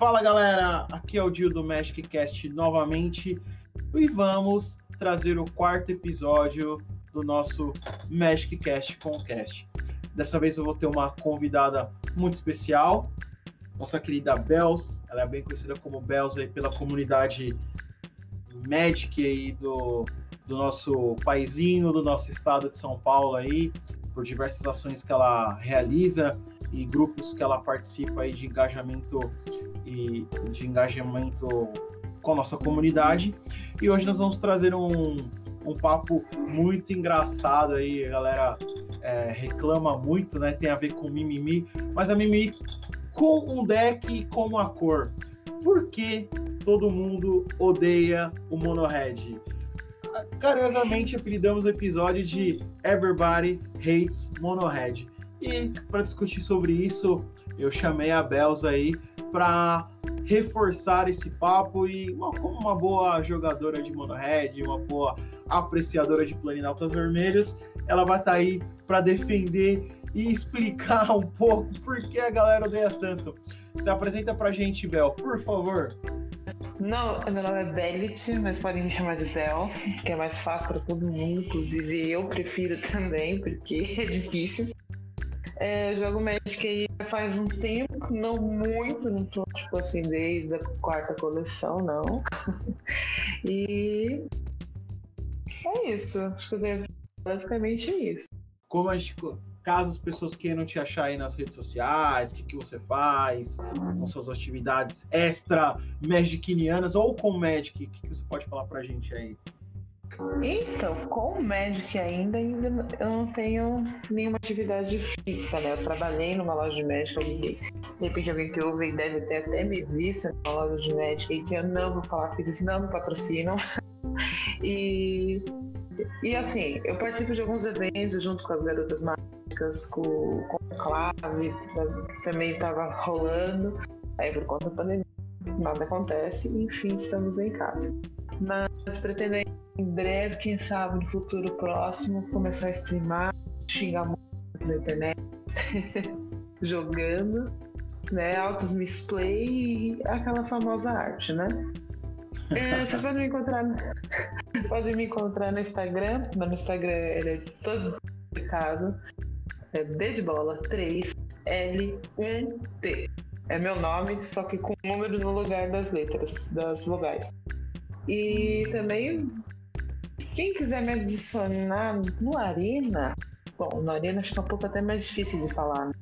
Fala galera, aqui é o Dio do Magic Cast novamente e vamos trazer o quarto episódio do nosso Magic Cast Concast. Dessa vez eu vou ter uma convidada muito especial, nossa querida Bells, ela é bem conhecida como Bells aí pela comunidade Magic aí do, do nosso paizinho, do nosso estado de São Paulo aí, por diversas ações que ela realiza e grupos que ela participa aí de engajamento e de engajamento com a nossa comunidade. E hoje nós vamos trazer um, um papo muito engraçado aí, a galera é, reclama muito, né? Tem a ver com mimimi, mas a mimimi com um deck e com uma cor. Por que todo mundo odeia o Mono Red? Carinhosamente apelidamos o episódio de Everybody Hates Mono Red. E para discutir sobre isso, eu chamei a Belza aí para reforçar esse papo e uma, como uma boa jogadora de mono red, uma boa apreciadora de planinautas vermelhos, ela vai estar tá aí para defender e explicar um pouco por que a galera odeia tanto. Se apresenta pra gente, Bel, por favor. Não, meu nome é Bellit, mas podem me chamar de Bells, que é mais fácil para todo mundo, inclusive eu prefiro também, porque é difícil. É, jogo Magic aí faz um tempo, não muito, não tô tipo assim, desde a quarta coleção, não. e é isso. Acho que basicamente é isso. Como a gente, caso as pessoas queiram te achar aí nas redes sociais, o que, que você faz, com suas atividades extra magicinianas ou com Magic, o que, que você pode falar pra gente aí? Então, com o Magic ainda, ainda eu não tenho nenhuma atividade fixa, né? Eu trabalhei numa loja de alguém, de repente alguém que ouve deve ter até me visto numa loja de Magic, que eu não vou falar que eles não me patrocinam. e, e assim, eu participo de alguns eventos junto com as garotas mágicas, com, com o Clave, também estava rolando, aí por conta da pandemia, nada acontece, enfim, estamos em casa. Mas pretendemos em breve, quem sabe no futuro próximo, começar a streamar, xingar muito na internet, jogando, né? Altos misplay e aquela famosa arte, né? É, vocês podem me encontrar, podem me encontrar no Instagram. No Instagram ele é todo explicado. É B de bola 3 L1T. É meu nome, só que com número no lugar das letras, das vogais. E também quem quiser me adicionar no Arena, bom, no Arena acho que é um pouco até mais difícil de falar, né?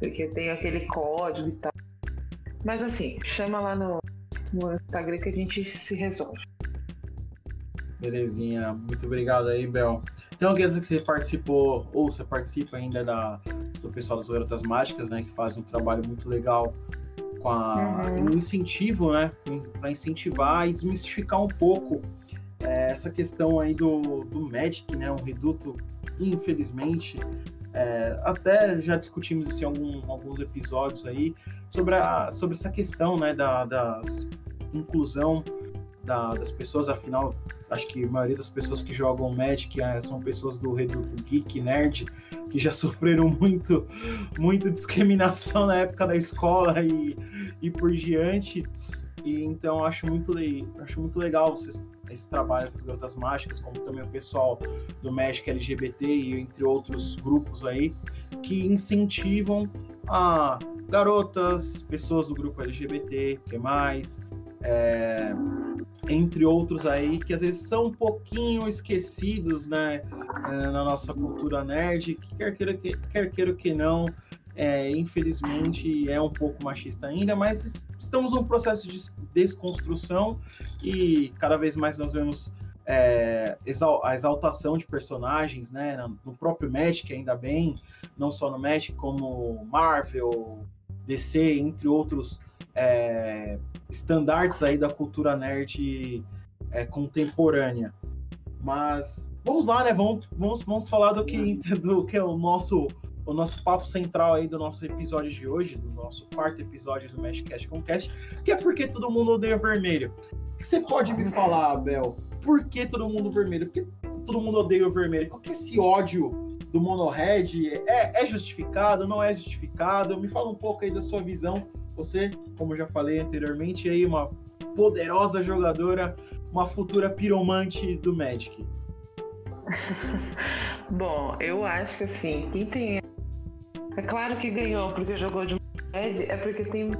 Porque tem aquele código e tal. Mas assim, chama lá no, no Instagram que a gente se resolve. Belezinha, muito obrigado aí, Bel. Então, quer dizer que você participou, ou você participa ainda da, do pessoal das Garotas Mágicas, né? Que faz um trabalho muito legal com a, uhum. um incentivo, né? Para incentivar e desmistificar um pouco é, essa questão aí do, do Magic, né, um reduto, infelizmente, é, até já discutimos isso em algum, alguns episódios aí, sobre, a, sobre essa questão, né, da das inclusão da, das pessoas, afinal, acho que a maioria das pessoas que jogam Magic é, são pessoas do reduto geek, nerd, que já sofreram muito, muito discriminação na época da escola e, e por diante. E então acho muito, acho muito legal vocês esse trabalho com as garotas mágicas, como também o pessoal do México LGBT e entre outros grupos aí, que incentivam a garotas, pessoas do grupo LGBT, que mais, é, entre outros aí, que às vezes são um pouquinho esquecidos, né, é, na nossa cultura nerd, que quer queira que, quer queira que não, é, infelizmente é um pouco machista ainda, mas estamos num processo de desconstrução e cada vez mais nós vemos é, a exaltação de personagens, né, no próprio Magic, ainda bem, não só no Magic, como Marvel, DC, entre outros é, estandartes aí da cultura nerd é, contemporânea. Mas vamos lá, né? Vamos, vamos, vamos falar do que, do que é o nosso o nosso papo central aí do nosso episódio de hoje, do nosso quarto episódio do Meshcast Concast, que é porque todo mundo odeia vermelho. O que você pode me falar, Abel? Por que todo mundo vermelho? Por que todo mundo odeia o vermelho? Qual que é esse ódio do Monohead? É, é justificado? Não é justificado? Me fala um pouco aí da sua visão você, como já falei anteriormente, aí uma poderosa jogadora, uma futura piromante do Magic. Bom, eu acho que assim, quem tem. É claro que ganhou porque jogou de Red, é porque tem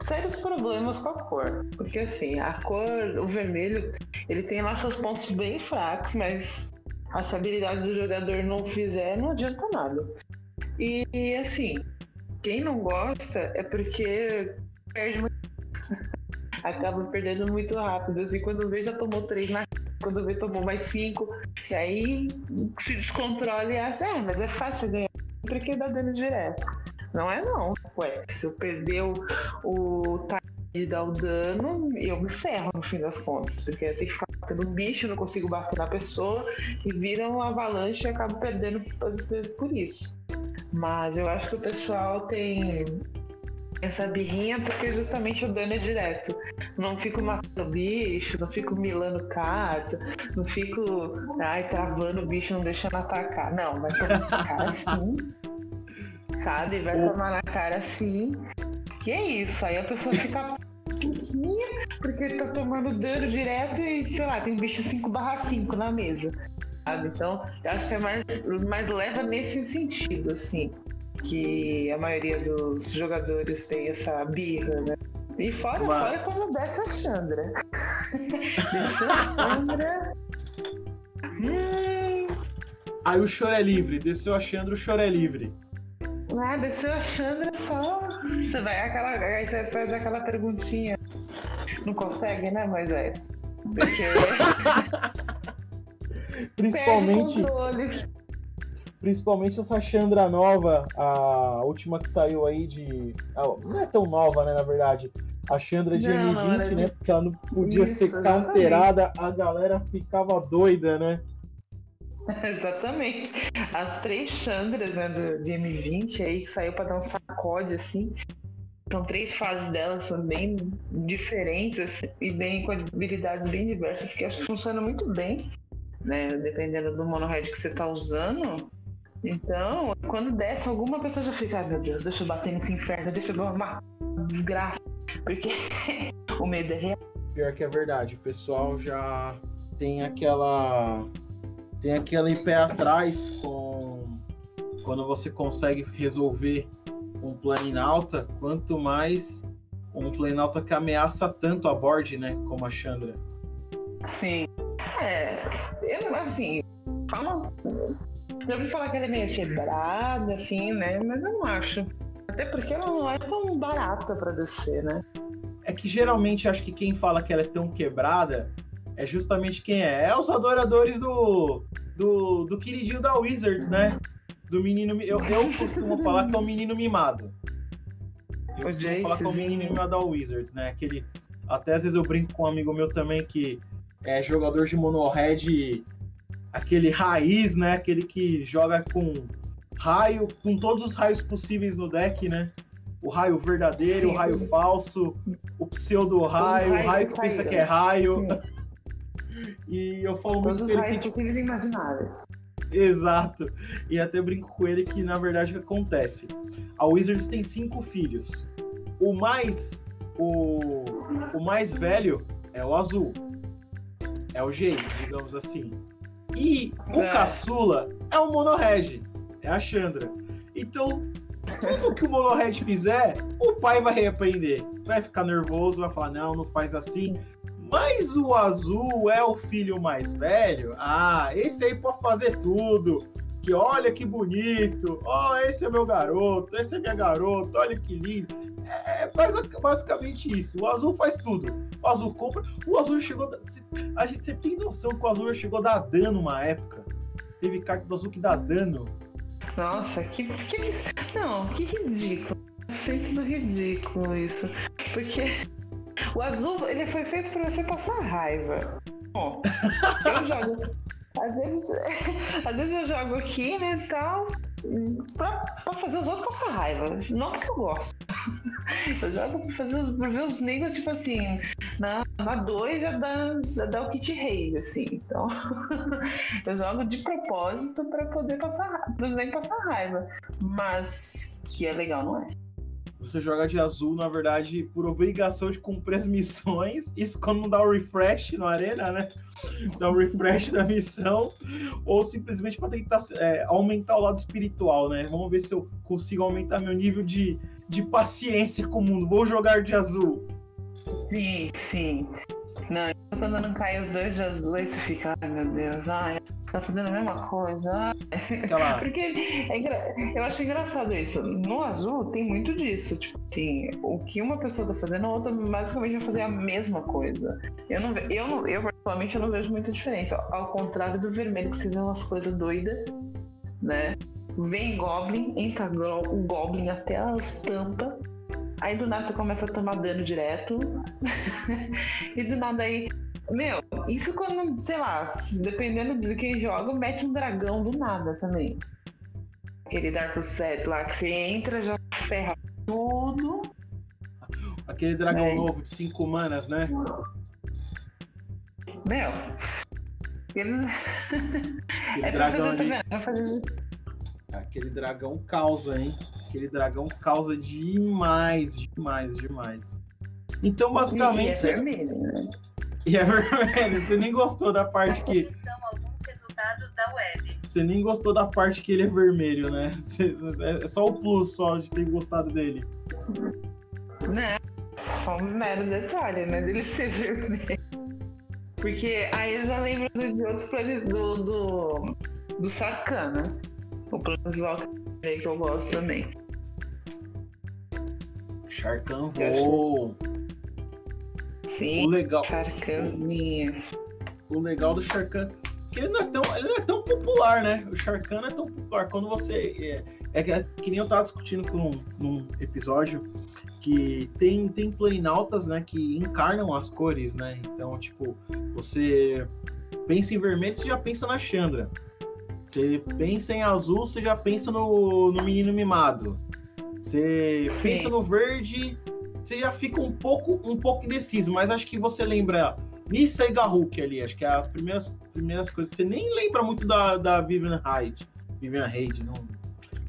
sérios problemas com a cor. Porque assim, a cor, o vermelho, ele tem lá seus pontos bem fracos, mas a habilidade do jogador não fizer, não adianta nada. E, e assim, quem não gosta é porque perde muito. Acaba perdendo muito rápido. Assim, quando vê, já tomou três na quando vê, tomou mais cinco. E aí se descontrola e acha, é, mas é fácil ganhar. Pra que dá dano direto? Não é não. Ué, se eu perder o, o de dar o dano, eu me ferro no fim das contas. Porque eu tenho que ficar batendo bicho, não consigo bater na pessoa, e vira um avalanche e acabo perdendo às vezes por isso. Mas eu acho que o pessoal tem essa birrinha porque justamente o dano é direto. Não fico matando bicho, não fico milando carta, não fico ai, travando o bicho, não deixando atacar. Não, vai tomar na cara sim. Sabe? Vai tomar na cara assim. E é isso. Aí a pessoa fica putinha porque tá tomando dano direto e, sei lá, tem bicho 5/5 na mesa sabe? Então, eu acho que é mais, mais leva nesse sentido, assim, que a maioria dos jogadores tem essa birra, né? E fora, Mas... fora quando desce a Chandra. desce a Chandra. hum... Aí o choro é livre, desceu a Chandra, o choro é livre. Ah, desceu a Chandra só. Você vai aquela. Aí você faz aquela perguntinha. Não consegue, né, Moisés? Porque. Principalmente. Principalmente essa Chandra nova, a última que saiu aí de. Não é tão nova, né, na verdade. A Chandra de não, M20, né? Porque ela não podia Isso, ser counterada, a galera ficava doida, né? Exatamente. As três Chandras né, do, de M20 aí que saiu para dar um sacode assim. São três fases delas, são bem diferentes assim, e bem com habilidades bem diversas que acho que funcionam muito bem né? Dependendo do monohead que você está usando. Então, quando desce, alguma pessoa já fica, ai meu Deus, deixa eu bater nesse inferno, deixa eu uma desgraça. Porque o medo é real. Pior que é verdade, o pessoal já tem aquela. Tem aquele pé atrás com quando você consegue resolver um plano alta, quanto mais um plano alta que ameaça tanto a board, né? Como a Chandra. Sim. É, eu, assim, fala. Eu ouvi falar que ela é meio quebrada, assim, né? Mas eu não acho. Até porque ela não é tão barata para descer, né? É que geralmente acho que quem fala que ela é tão quebrada é justamente quem é. É os adoradores do, do, do queridinho da Wizards, né? Do menino. Eu, eu costumo falar que é o menino mimado. Eu o costumo Jace, falar que é o menino mimado da Wizards, né? Aquele. Até às vezes eu brinco com um amigo meu também que é jogador de monohead, aquele raiz, né? Aquele que joga com raio, com todos os raios possíveis no deck, né? O raio verdadeiro, Sim. o raio falso, o pseudo raio, o raio que pensa que é raio. E eu falo todos muito os raios que, possíveis e imagináveis. Exato. E até brinco com ele que, na verdade, o que acontece? A Wizards tem cinco filhos. O mais. O, o mais velho é o azul. É o jeito, digamos assim. E o é. caçula é o monoreg, é a Chandra. Então, tudo que o monoreg fizer, o pai vai repreender. Vai ficar nervoso, vai falar, não, não faz assim. Mas o azul é o filho mais velho. Ah, esse aí pode fazer tudo. Que olha que bonito. Ó, oh, esse é meu garoto, esse é minha garota, olha que lindo. É, é basicamente isso. O azul faz tudo. O azul compra. O azul chegou. A gente sempre tem noção que o azul chegou a dar dano uma época. Teve carta do azul que dá dano. Nossa, que. que não, que ridículo. Sendo ridículo isso. Porque o azul ele foi feito para você passar raiva. Bom, eu jogo. Às vezes, às vezes eu jogo aqui, né, tal pra, pra fazer os outros passar raiva. Não porque eu gosto. eu jogo pra, fazer, pra ver os negros, tipo assim, na 2 já dá, já dá o kit rei, assim. Então, eu jogo de propósito pra poder passar pra nem passar raiva. Mas que é legal, não é? Você joga de azul, na verdade, por obrigação de cumprir as missões. Isso quando não dá o refresh na arena, né? Dá o refresh da missão. Ou simplesmente para tentar é, aumentar o lado espiritual, né? Vamos ver se eu consigo aumentar meu nível de, de paciência com o mundo. Vou jogar de azul. Sim, sim. Não, quando não cai os dois de azul, aí você fica, ai meu Deus, ai, tá fazendo a mesma coisa. Aquela... Porque é engra... eu acho engraçado isso. No azul tem muito disso. Tipo assim, o que uma pessoa tá fazendo, a outra basicamente vai fazer a mesma coisa. Eu não, eu, não, eu particularmente eu não vejo muita diferença. Ao contrário do vermelho, que você vê umas coisas doidas, né? Vem Goblin, entra o Goblin até as tampas. Aí do nada você começa a tomar dano direto. e do nada aí meu, isso quando, sei lá, dependendo de quem joga, mete um dragão do nada também. Aquele Dark Set lá que você entra, já ferra tudo. Aquele dragão é. novo de 5 manas, né? Meu. Aquele, Aquele é dragão ali... Aquele dragão causa, hein? Aquele dragão causa demais, demais, demais. Então, basicamente. E é vermelho, né? E é vermelho. Você nem gostou da parte que. Estão alguns resultados da web. Você nem gostou da parte que ele é vermelho, né? É só o plus só de ter gostado dele. Né? Só um mero detalhe, né? Dele ser vermelho. Porque aí eu já lembro de outros planos do, do, do Sacana. O visual que eu gosto também. Sharkan voou. Sim, o legal, Sharkanzinho. O legal do Sharkan que ele não, é tão, ele não é tão popular, né? O Sharkan não é tão popular. Quando você. É, é, é que nem eu tava discutindo com, num episódio que tem, tem planaltas, né? Que encarnam as cores, né? Então, tipo, você pensa em vermelho, você já pensa na Chandra. Você pensa em azul, você já pensa no, no menino mimado. Você Sim. pensa no verde, você já fica um pouco, um pouco indeciso, mas acho que você lembra Nissa e Garruk ali, acho que é as primeiras, primeiras coisas. Você nem lembra muito da, da Vivian Hyde. Vivian Hyde, não,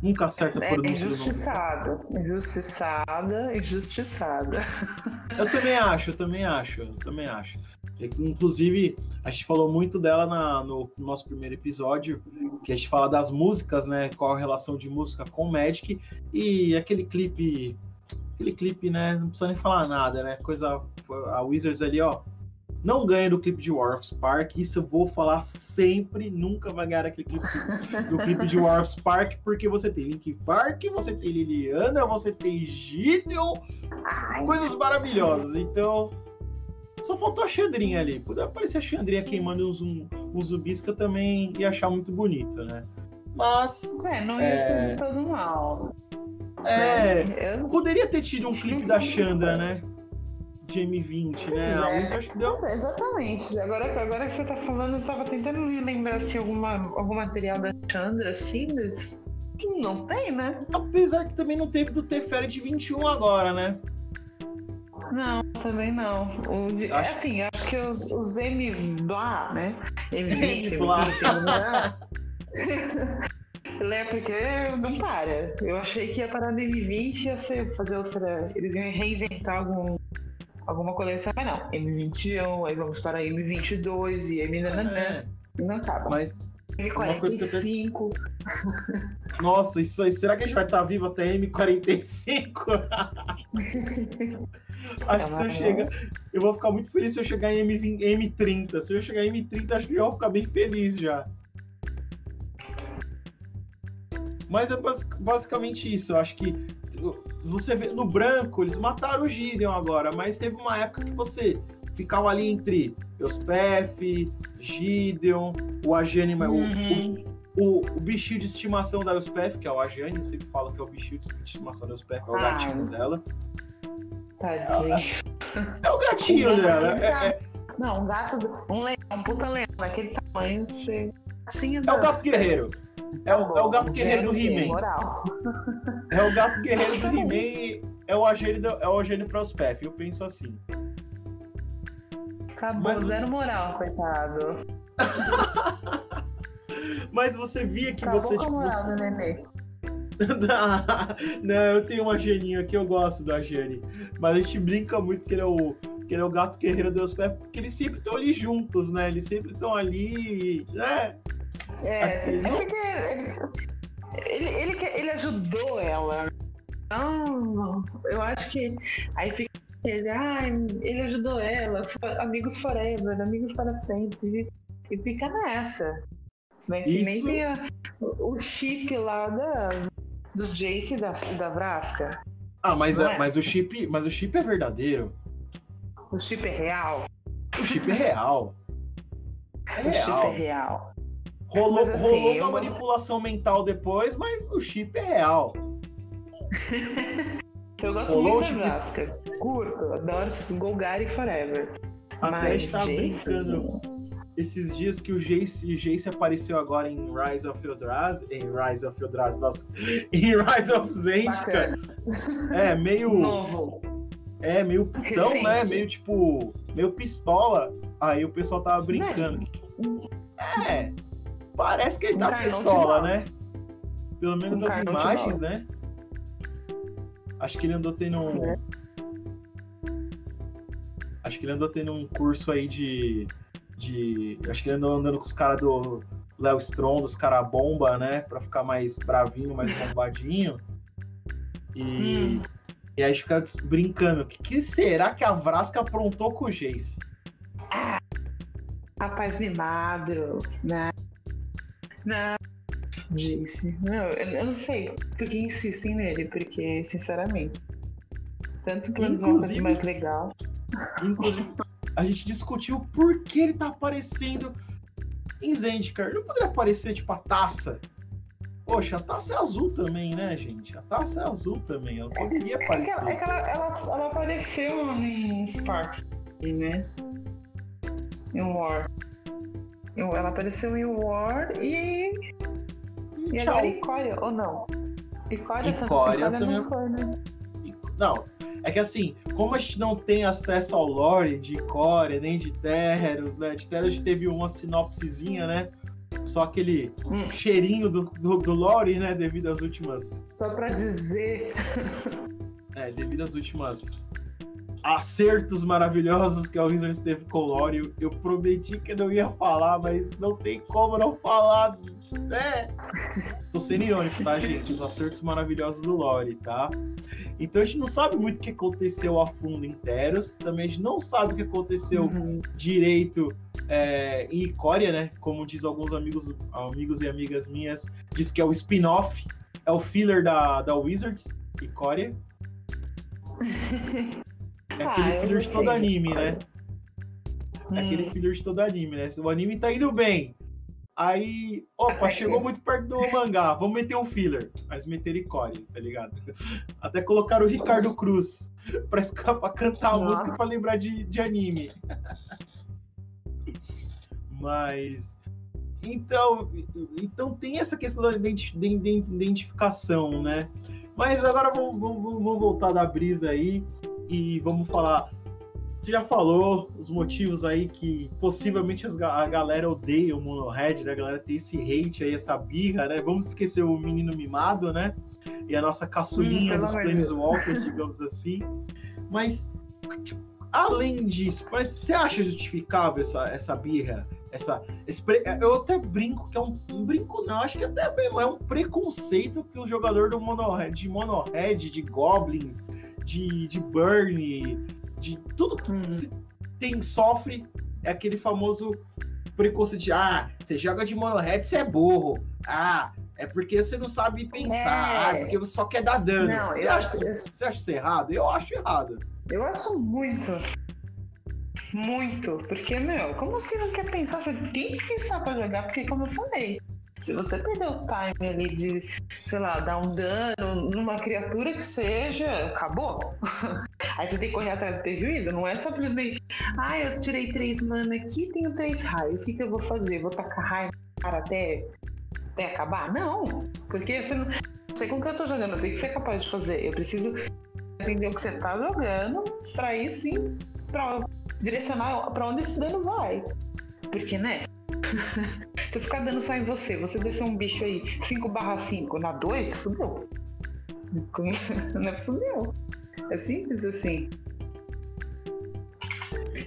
nunca acerta a pronúncia é, injustiçada, injustiçada, injustiçada. Eu também acho, eu também acho, eu também acho. Inclusive, a gente falou muito dela na, no, no nosso primeiro episódio, que a gente fala das músicas, né? Qual a relação de música com Magic e aquele clipe aquele clipe, né? Não precisa nem falar nada, né? Coisa. A Wizards ali, ó. Não ganha do clipe de War of Spark, isso eu vou falar sempre, nunca vai ganhar aquele clipe do clipe de War of Spark, porque você tem Link Park, você tem Liliana, você tem Gideon, coisas maravilhosas. Então, só faltou a Xandrinha ali. Podia aparecer a Xandrinha queimando uns, uns zumbis que eu também ia achar muito bonito, né? Mas. É, não ia é... ser todo mal. É, eu... poderia ter tido um clipe da Chandra, né? De M20, né? A Luiz acho que deu. Exatamente. Agora, agora que você tá falando, eu tava tentando lembrar se alguma, algum material da Chandra, assim, mas não tem, né? Apesar que também não teve do Teferi de 21 agora, né? Não, também não. O, acho... É assim, acho que os, os M blá, né? M20, M20, né? Porque não para. Eu achei que ia parar no M20 ia ser fazer outra. Eles iam reinventar algum, alguma coleção, mas não. M21, aí vamos para M22 e M. É. Não acaba. Mas. M45. Eu... Nossa, isso aí. Será que a gente vai estar vivo até M45? acho que se eu chegar. Eu vou ficar muito feliz se eu chegar em M20, M30. Se eu chegar em M30, acho que eu vou ficar bem feliz já. Mas é basicamente isso. Eu acho que você vê no branco, eles mataram o Gideon agora, mas teve uma época que você ficava ali entre Euspef, Gideon, o Agene, uhum. o, o, o, bichinho de estimação da Euspef, que é o Agene, eu sempre falo que é o bichinho de estimação da Euspef, é o gatinho dela. Tadinho. É, é o gatinho dela. É, é, Não, um gato, um leão, um puta leão, daquele tamanho, você. É o gato guerreiro. É o, é o gato guerreiro do He-Man. É o gato guerreiro do He-Man é o agênio, é o agênio Prospef. Eu penso assim. Acabou, Mas zero você... moral, coitado. Mas você via que Acabou você. Com tipo, moral você... neném. Não, eu tenho uma geninha que eu gosto da Gene. Mas a gente brinca muito que ele é o, que ele é o gato guerreiro Deus Pé, porque eles sempre estão ali juntos, né? Eles sempre estão ali, né? É, é porque ele, ele, ele, ele ajudou ela. Não, eu acho que aí fica ele, ah, ele ajudou ela, amigos forever, amigos para sempre. E fica nessa. Né? Que nem tem o chip lá da, do Jace da, da Vrasca. Ah, mas, é, é? mas, o chip, mas o chip é verdadeiro. O chip é real. O chip é real. É o real. chip é real. Rolou, assim, rolou uma manipulação mental depois, mas o chip é real. eu gosto rolou muito da Vrasca. Curto, adoro Golgari Forever. Até está brincando esses dias que o Jace, Jace apareceu agora em Rise of Eldrazi, em Rise of Eldrazi, nossa, em Rise of Zendika. É, meio... Novo. É, meio putão, né? Recente. né? Meio tipo, meio pistola. Aí o pessoal tava brincando. É, parece que ele um tá pistola, né? Pelo menos um as imagens, né? Acho que ele andou tendo um... É. Acho que ele andou tendo um curso aí de de. Acho que ele andou andando com os caras do Léo Strong, dos caras bomba, né? Pra ficar mais bravinho, mais bombadinho. E, hum. e aí fica brincando. O que, que, será que a Vrasca aprontou com o Jace? Ah, rapaz mimado, né? Não, Jace. Não, eu, não sei porque insistem nele, porque, sinceramente, tanto plano de mais legal. Inclusive, a gente discutiu por que ele tá aparecendo em Zendikar. Não poderia aparecer, tipo, a taça. Poxa, a taça é azul também, né, gente? A taça é azul também, ela poderia aparecer. É que, ela, é que ela, ela, ela, apareceu em Sparks, né? Em War. Ela apareceu em War e. E, e agora Icória, ou não? Icória, Icória também. Não, foi, né? não, é que assim, como a gente não tem acesso ao lore de Core, nem de Terreros, né? De Terreros teve uma sinopsezinha, né? Só aquele hum. cheirinho do, do, do, lore, né? Devido às últimas. Só pra dizer. é, devido às últimas acertos maravilhosos que a Wizards teve com o lore. Eu, eu prometi que não ia falar, mas não tem como não falar, né? Estou sendo irônico, tá, gente? Os acertos maravilhosos do lore, tá? Então a gente não sabe muito o que aconteceu a fundo em Teros, também a gente não sabe o que aconteceu uhum. direito é, em Icória, né? Como diz alguns amigos, amigos e amigas minhas, diz que é o spin-off, é o filler da, da Wizards, Icória. É aquele ah, filler de todo anime, né? Hum. É aquele filler de todo anime, né? O anime tá indo bem. Aí, opa, chegou muito perto do mangá, vamos meter um filler. Mas meter Icore, tá ligado? Até colocaram o Ricardo Cruz pra, cantar a Nossa. música pra lembrar de, de anime. Mas. Então, então tem essa questão da identificação, né? Mas agora vamos, vamos, vamos voltar da brisa aí e vamos falar você já falou os motivos aí que possivelmente a galera odeia o Monohead, né? A galera tem esse hate aí, essa birra, né? Vamos esquecer o menino mimado, né? E a nossa caçulinha hum, dos Planeswalkers, digamos assim. Mas, além disso, mas você acha justificável essa, essa birra? Essa, esse. Eu até brinco que é um, um brinco, não, acho que até mesmo é um preconceito que o jogador do Monohead, de Monohead, de Goblins, de, de Burn, de tudo que hum. se tem, sofre, é aquele famoso preconceito de ah, você joga de monohead, você é burro. Ah, é porque você não sabe pensar. É... Ah, porque você só quer dar dano. Não, você, acha, acho... você acha isso errado? Eu acho errado. Eu acho muito. Muito. Porque, meu, como assim não quer pensar? Você tem que pensar pra jogar, porque como eu falei, se você perder o time ali de, sei lá, dar um dano numa criatura que seja, acabou. Aí você tem que correr atrás do prejuízo. Não é simplesmente, ah, eu tirei três mana aqui tenho três raios. O que, que eu vou fazer? Vou tacar raio cara até, até acabar? Não. Porque você não, não sei com que eu tô jogando, eu sei o que você é capaz de fazer. Eu preciso entender o que você tá jogando pra aí sim pra direcionar pra onde esse dano vai. Porque, né? Eu ficar dando só em você, você descer um bicho aí 5 barra 5 na 2, fudeu. Não é fudeu. É simples assim.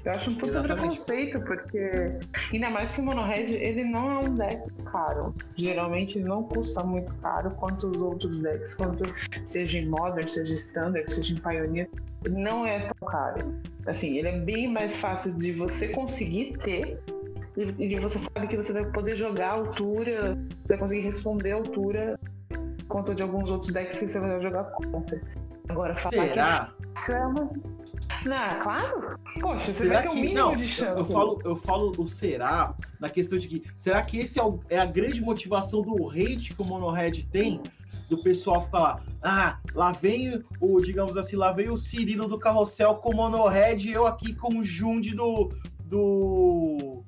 Eu acho um puta Exatamente. preconceito, porque. Ainda mais que o Monohead, ele não é um deck caro. Geralmente ele não custa muito caro quanto os outros decks, quanto seja em Modern, seja em Standard, seja em Pioneer. Não é tão caro. Assim, ele é bem mais fácil de você conseguir ter e e você sabe que você vai poder jogar a altura, vai conseguir responder a altura quanto de alguns outros decks que você vai jogar contra. Agora, falar Será? que isso é uma. Não, claro. Poxa, você Será vai ter um que- mínimo não, de Eu chance. falo, eu falo o será na questão de que será que esse é, o- é a grande motivação do hate que o Monohead tem? Do pessoal ficar lá, ah, lá vem o, digamos assim, lá vem o Cirilo do carrossel com o Monohead, eu aqui com o Jundi do, do,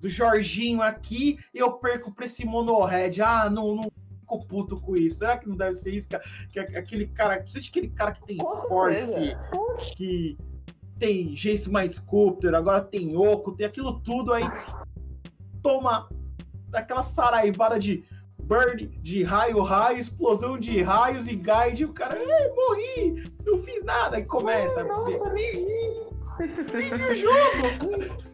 do Jorginho aqui, e eu perco pra esse Monohead. Ah, não, não fico puto com isso. Será que não deve ser isso? Que, que aquele cara, principalmente aquele cara que tem Com force, certeza. que tem Jace Mind Sculptor, agora tem Oco, tem aquilo tudo aí, toma aquela saraivada de burn, de raio, raio, explosão de raios e guide, o cara, morri, não fiz nada, aí começa. Nossa, nem. Nem vi o jogo!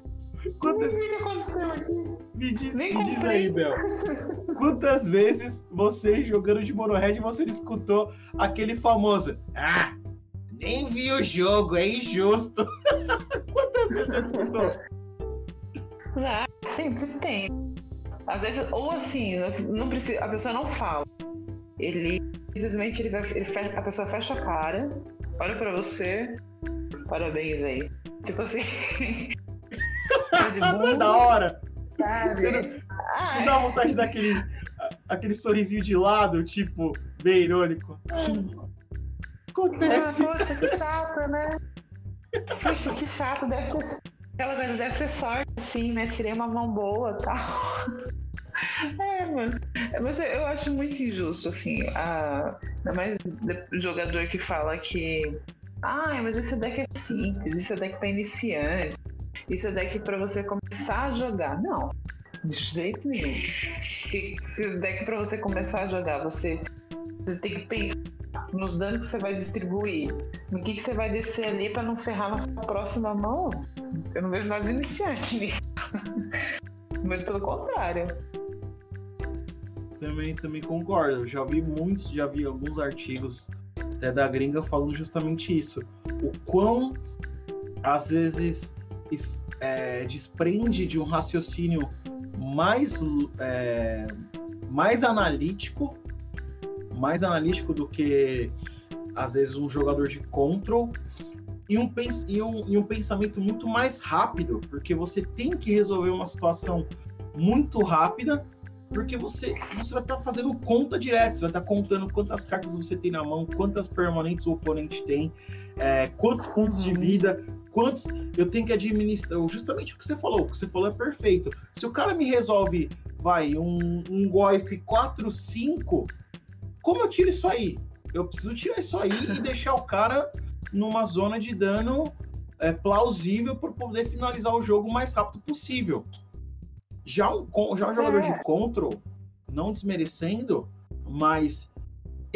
Quantas, o que aconteceu aqui. me diz, Nem me diz aí, Bel. Quantas vezes você jogando de Monohead você escutou aquele famoso Ah, nem vi o jogo, é injusto. Quantas vezes você escutou? Ah, sempre tem. Às vezes, ou assim, não- precisa, a pessoa não fala. Ele simplesmente ele vai, ele fecha- a pessoa fecha a cara, olha pra você, parabéns aí. Tipo assim. cara de Não é da hora. Você sabe? não, Ah, não dá vontade daquele aquele sorrisinho de lado, tipo, bem irônico. ah, Acontece. poxa, que chato, né? Poxa, que chato, deve ser. Aquelas vezes deve ser sorte, assim, né? Tirei uma mão boa e tal. É, mano. Mas eu acho muito injusto, assim. A... Ainda mais jogador que fala que. Ai, mas esse deck é simples, esse é deck pra iniciante, isso é deck pra você começar a jogar. Não, de jeito nenhum. Que- Esse deck pra você começar a jogar, você, você tem que pensar nos danos que você vai distribuir, no que, que você vai descer ali pra não ferrar na sua próxima mão. Eu não vejo nada iniciante nisso. Mas pelo contrário. Também, também concordo. Já vi muitos, já vi alguns artigos até da gringa falando justamente isso. O quão, às vezes, es- é, desprende de um raciocínio mais, é, mais analítico, mais analítico do que, às vezes, um jogador de control. E um, e, um, e um pensamento muito mais rápido, porque você tem que resolver uma situação muito rápida porque você, você vai estar fazendo conta direto, você vai estar contando quantas cartas você tem na mão, quantas permanentes o oponente tem, é, quantos pontos de vida, quantos eu tenho que administrar. Justamente o que você falou, o que você falou é perfeito. Se o cara me resolve, vai, um, um Goif 4-5, como eu tiro isso aí? Eu preciso tirar isso aí e deixar o cara numa zona de dano é, plausível para poder finalizar o jogo o mais rápido possível. Já um, já um jogador É. de control, não desmerecendo, mas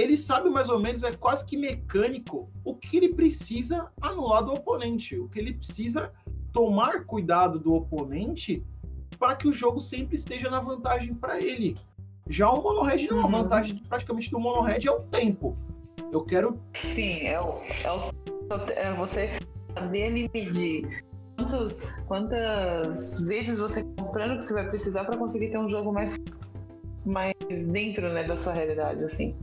ele sabe mais ou menos, é quase que mecânico, o que ele precisa anular do oponente, o que ele precisa tomar cuidado do oponente para que o jogo sempre esteja na vantagem para ele. Já o monohead não, a Uhum. vantagem praticamente do monohead é o tempo. Eu quero Sim, é, o, é, o, é você saber medir quantos, quantas vezes você comprando que você vai precisar para conseguir ter um jogo mais, mais dentro né, da sua realidade, assim.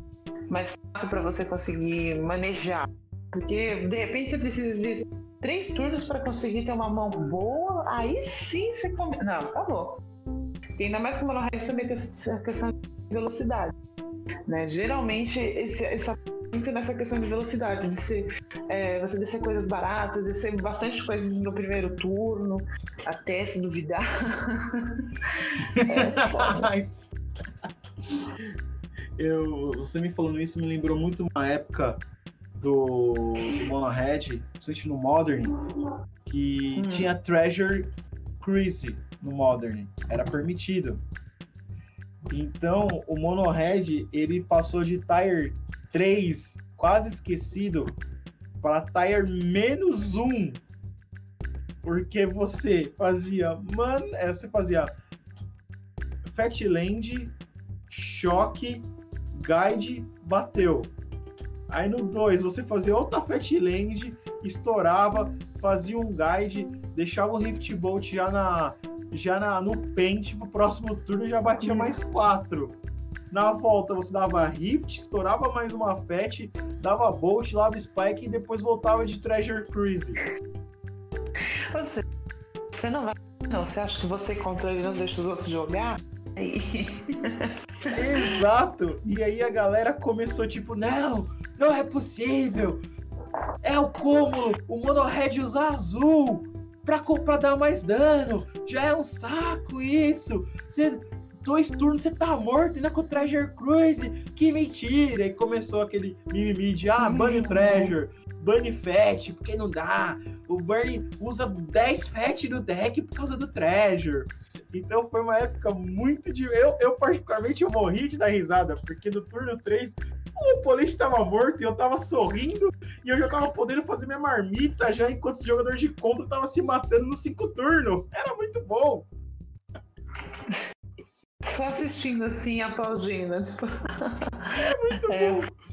Mais fácil para você conseguir manejar. Porque de repente você precisa de três turnos para conseguir ter uma mão boa, aí sim você come... Não, acabou. E ainda mais que o Monohead também tem essa questão de velocidade. Né? Geralmente, esse, essa muito nessa questão de velocidade, de ser, é, você descer coisas baratas, descer bastante coisa no primeiro turno, até se duvidar. é, eu, você me falando isso me lembrou muito uma época do, do Monohead, principalmente no Modern, que Hum. tinha Treasure Cruise no Modern. Era permitido. Então, o Monohead, ele passou de Tire 3, quase esquecido, para Tire menos 1. Porque você fazia, mano, é, você fazia Fatland, choque, guide, bateu. Aí no 2 você fazia outra Fatland, estourava, fazia um guide, deixava o Rift Bolt já na já na, no pente pro próximo turno já batia uhum. mais quatro. Na volta você dava Rift, estourava mais uma Fat, dava Bolt, dava Spike e depois voltava de Treasure Cruise. Você, você não vai. Não, você acha que você contra ele não deixa os outros jogar? Exato! E aí a galera começou tipo, não, não é possível! É o cúmulo! O Monohead usa azul! Pra, pra dar mais dano! Já é um saco isso! Você, dois turnos você tá morto, ainda com o Treasure Cruise! Que mentira! E começou aquele mimimi de ah, Bunny Treasure, Bunny Fat, porque não dá! O Bunny usa 10 Fat no deck por causa do Treasure! Então foi uma época muito de. Eu, eu particularmente, eu morri de dar risada, porque no turno 3 o Polite estava morto e eu tava sorrindo e eu já tava podendo fazer minha marmita já enquanto o jogador de contra tava se matando no 5 turno. Era muito bom. Só assistindo assim, aplaudindo. Tipo... É muito é.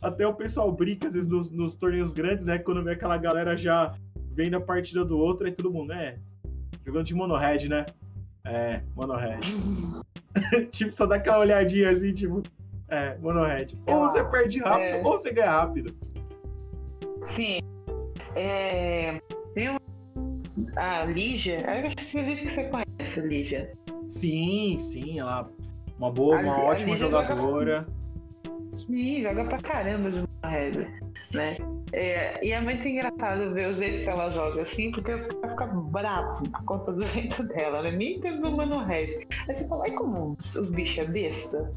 Até o pessoal brinca às vezes nos, nos torneios grandes, né? Quando vê aquela galera já vendo a partida do outro, aí todo mundo, né? Jogando de monohead, né? É, monohead. tipo, só dá aquela olhadinha assim, tipo, é, monohead. Ou você perde rápido, é... ou você ganha rápido. Sim. É... Tem uma... A Lígia, eu acredito que você conhece a Lígia. Sim, sim, ela uma boa, uma a, ótima a jogadora. Joga... Sim, joga pra caramba de monohead, né? É, e é muito engraçado ver o jeito que ela joga assim, porque você vai ficar bravo por conta do jeito dela, né? Nem tendo uma Red. Aí você fala, ai como os bichos é besta?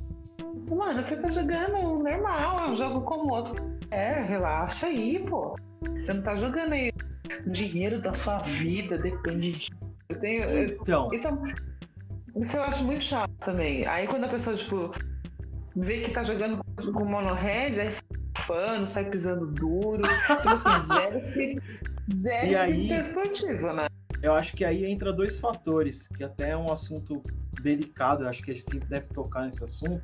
Mano, você tá jogando normal, é um jogo como outro. É, relaxa aí, pô. Você não tá jogando aí. O dinheiro da sua vida depende de. Eu tenho. Então. Então, isso eu acho muito chato também. Aí quando a pessoa, tipo, vê que tá jogando com mono red, aí sai fã, sai pisando duro. tipo assim, zero, zero aí, né? Eu acho que aí entra dois fatores, que até é um assunto delicado, eu acho que a gente sempre deve tocar nesse assunto,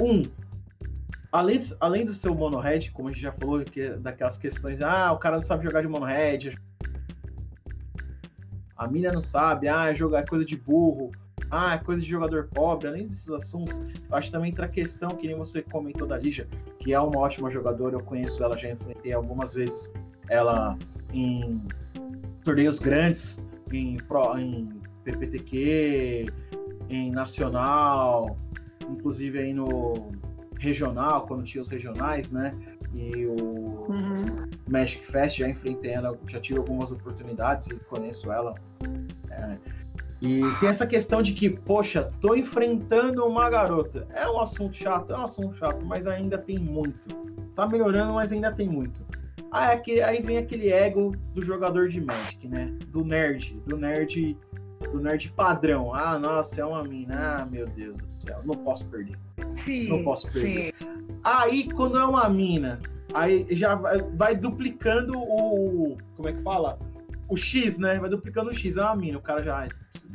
um, além, além do seu monohead, como a gente já falou, que é daquelas questões, ah, o cara não sabe jogar de monohead, a mina não sabe, ah, jogar é coisa de burro, ah, é coisa de jogador pobre, além desses assuntos, eu acho também entra a questão, que nem você comentou da Lígia, que é uma ótima jogadora, eu conheço ela, já enfrentei algumas vezes ela em torneios grandes, em, Pro, em PPTQ, em Nacional, inclusive aí no regional, quando tinha os regionais, né? E o uhum. Magic Fest, já enfrentei ela, já tive algumas oportunidades e conheço ela. É. E tem essa questão de que, poxa, tô enfrentando uma garota. É um assunto chato, é um assunto chato, mas ainda tem muito. Tá melhorando, mas ainda tem muito. Ah, é que, aí vem aquele ego do jogador de Magic, né? Do nerd, do nerd do nerd padrão. Ah, nossa, é uma mina. Ah, meu Deus do céu, não posso perder. Sim. Não posso perder. Sim. Aí, quando é uma mina, aí já vai, vai, duplicando o. Como é que fala? O X, né? Vai duplicando o X. É uma mina, o cara já.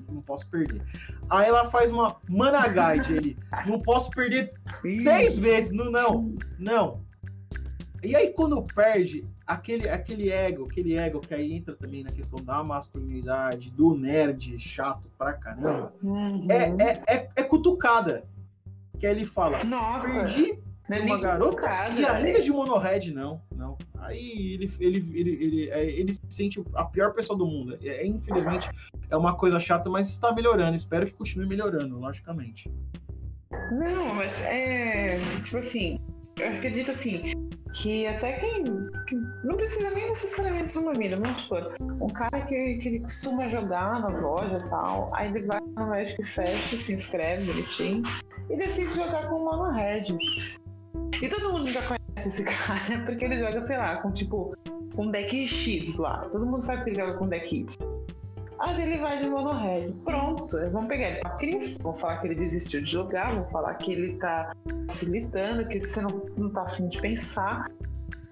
Não posso perder. Aí ela faz uma Mana Guide ali. Não posso perder seis vezes. Não, não. Não. E aí, quando perde, aquele, aquele ego, aquele ego que aí entra também na questão da masculinidade, do nerd chato pra caramba, uhum. é, é, é, é, cutucada. Que aí ele fala, Nossa, perdi é uma garota e ainda é... de monohead, não, não. Aí ele, ele, ele, ele, é, ele, se sente a pior pessoa do mundo. É, infelizmente, é uma coisa chata, mas está melhorando. Espero que continue melhorando, logicamente. Não, mas é. Tipo assim, eu acredito assim, que até quem. Que não precisa nem necessariamente ser uma mina, vamos supor. Um cara que, que ele costuma jogar na loja e tal, aí ele vai no Magic Fest, se inscreve bonitinho e decide jogar com o Mono Red. E todo mundo já conhece esse cara, porque ele joga, sei lá, com tipo um deck X lá. Todo mundo sabe que ele joga com deck Y. Aí ele vai de mono-red. Pronto, vamos pegar ele pra Cris, vão falar que ele desistiu de jogar, vão falar que ele tá facilitando, que você não, não tá afim de pensar,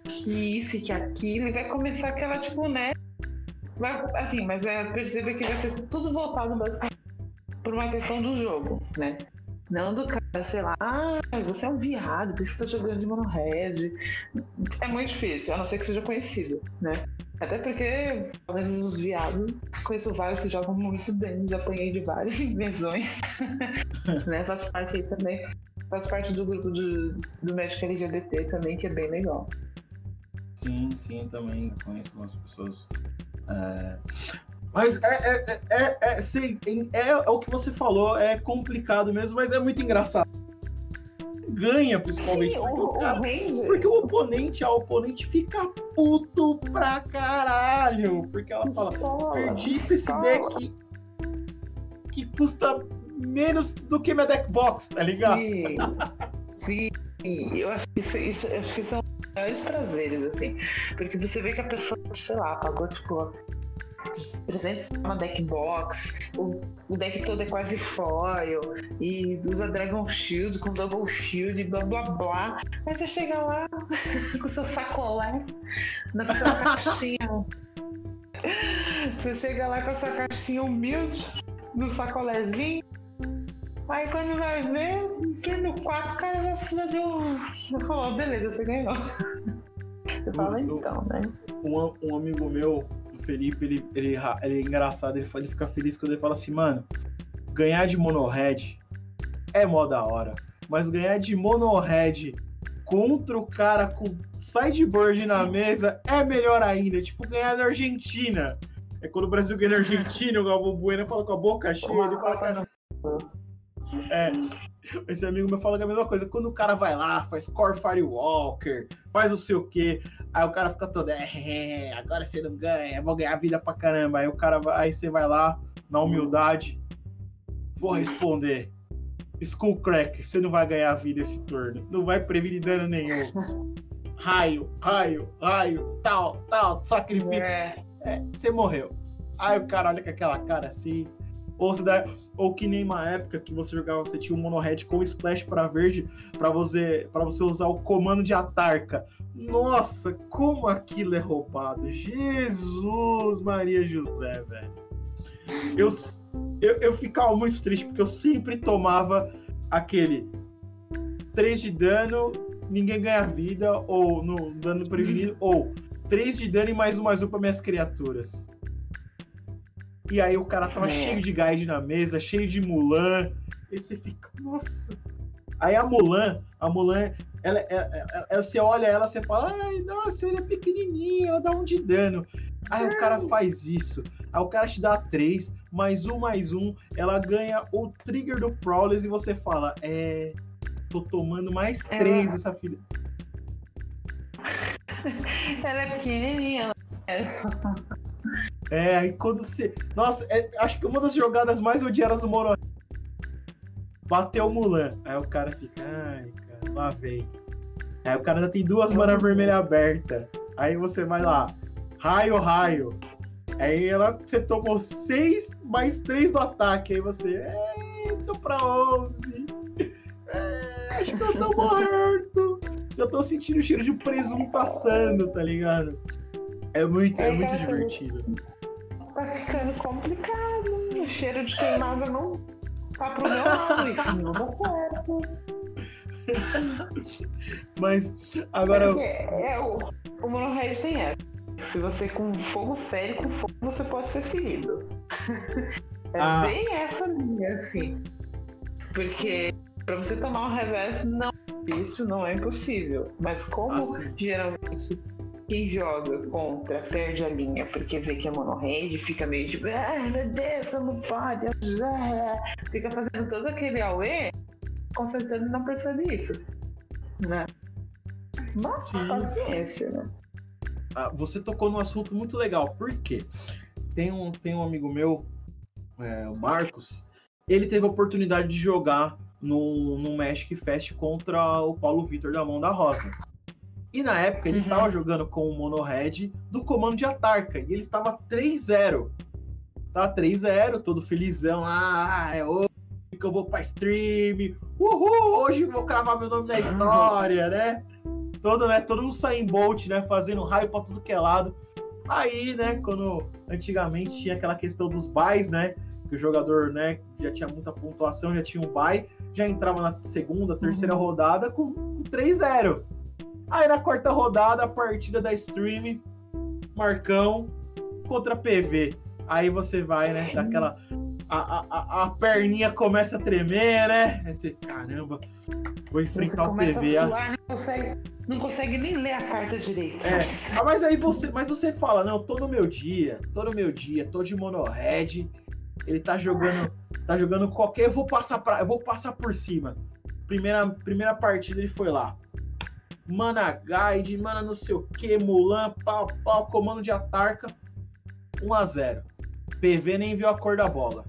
que isso e que aquilo, e vai começar aquela, tipo, né? Vai, assim, mas é, perceba que vai ser tudo voltado basicamente por uma questão do jogo, né? Não do cara, sei lá, ah, você é um viado, por isso que tá jogando de mono-red. É muito difícil, a não ser que seja conhecido, né? Até porque, pelo menos nos viados, conheço vários que jogam muito bem, já apanhei de várias invenções. né? Faz parte aí também. Faz parte do grupo do, do Médico LGBT também, que é bem legal. Sim, sim, também conheço algumas pessoas. É... Mas é, é, é, é, sim, é, é o que você falou, é complicado mesmo, mas é muito engraçado. Ganha, principalmente. Sim, o, porque, cara, o porque o oponente, a oponente fica puto pra caralho. Porque ela fala, Pistola, perdi pra esse deck que custa menos do que minha deck box, tá ligado? Sim, sim. Eu acho que isso, isso- acho que são os maiores prazeres, assim. Porque você vê que a pessoa, sei lá, pagou tipo 300 uma deck box, o, o deck todo é quase foil, e usa Dragon Shield com Double Shield, blá blá blá. Aí você chega lá com seu sacolé na sua caixinha. Você chega lá com a sua caixinha humilde, no sacolézinho. Aí quando vai ver, no turno 4, o cara já, já deu. Já falou, beleza, você ganhou. Você fala então, né? um, um amigo meu, Felipe, ele, ele, ele é engraçado, ele, ele fica feliz quando ele fala assim, mano, ganhar de mono-red é mó da hora, mas ganhar de mono-red contra o cara com sideboard na mesa é melhor ainda, tipo ganhar na Argentina. É quando o Brasil ganha na Argentina, o Galvão Bueno fala com a boca cheia, ele fala, cara, é, esse amigo meu fala é a mesma coisa. Quando o cara vai lá, faz Core Firewalker, faz o sei o quê, aí o cara fica todo, é, agora você não ganha, vou ganhar vida pra caramba. Aí o cara vai, aí você vai lá, na humildade, vou responder. Skullcracker, você não vai ganhar vida esse turno. Não vai prevenir dano nenhum. Raio, raio, raio, tal, tal, sacrifício É. você morreu. Aí o cara olha com aquela cara assim. Ou, se dá, ou que nem uma época que você jogava, você tinha um mono-red com splash para verde para você para você usar o comando de atarca. Nossa, como aquilo é roubado. Jesus Maria José, velho. Eu, eu, eu ficava muito triste porque eu sempre tomava aquele 3 de dano, ninguém ganha vida, ou no dano prevenido, ou 3 de dano e mais um mais um para minhas criaturas. E aí o cara tava É. cheio de guide na mesa, cheio de Mulan. E você fica, nossa. Aí a Mulan, a Mulan, ela, ela, ela- ela- você olha ela, você fala, ai, nossa, ela é pequenininha, ela dá um de dano. Aí o cara faz isso. Aí o cara te dá três, mais um, mais um. Ela ganha o trigger do Prowlers e você fala, é. Tô tomando mais Ela- três dessa filha. Ela é pequenininha. É. É, aí quando você. Nossa, é- acho que uma das jogadas mais odiadas do Mono. Bateu o Mulan. Aí o cara fica, ai, cara, lá vem. Aí o cara ainda tem duas manas vermelhas abertas. Aí você vai lá, raio, raio. Aí ela, você tomou seis mais três do ataque. Aí você, é, tô pra 11. É, acho que eu tô morto. Eu tô sentindo o cheiro de presunto passando, tá ligado? É muito, é É, muito divertido. Tá ficando complicado. O cheiro de queimada não tá pro meu lado. Isso não tá certo. Mas agora. Porque é, o, o mono-red tem essa. Se você com fogo fere, com fogo você pode ser ferido. é Ah. bem essa linha, assim. Porque pra você tomar um revés não é difícil, não é impossível. Mas como Assim. geralmente quem joga contra perde a linha porque vê que é mono-red, fica meio tipo, ah, meu Deus, não pode. ah", Fica fazendo todo aquele auê, concentrando e não percebe isso. Né? Mas Sim. paciência, né? ah, você tocou num assunto muito legal. Por quê? Tem um, tem um amigo meu, é, o Marcos, ele teve a oportunidade de jogar no, no Magic Fest contra o Paulo Vitor da Mão da Rosa. E na época ele Uhum. estava jogando com o Mono Red do comando de Atarca. E ele estava 3-0. tá 3-0, todo felizão. Ah, é hoje que eu vou pra stream. Uhul, hoje eu vou cravar meu nome na história, né? Todo, né? Todo mundo sai em Bolt, né? Fazendo raio pra tudo que é lado. Aí, né, quando antigamente tinha aquela questão dos buys, né? Que o jogador, né, já tinha muita pontuação, já tinha um buy, já entrava na segunda, terceira uhum. rodada com, com 3-0. Aí na quarta rodada, a partida da stream, Marcão contra PV. Aí você vai, né, daquela. A, a, a perninha começa a tremer, né? Aí você, caramba, vou enfrentar o PV. A suar, não, consegue, não consegue nem ler a carta direito. É. Ah, mas aí você, mas você fala, não, tô no meu dia, tô no meu dia, tô de mono-red, ele tá jogando, tá jogando qualquer, eu vou passar para, eu vou passar por cima. Primeira, primeira partida ele foi lá. Mana Guide, mana não sei o que, Mulan, pau, pau, comando de Atarca. 1 a 0 PV nem viu a cor da bola.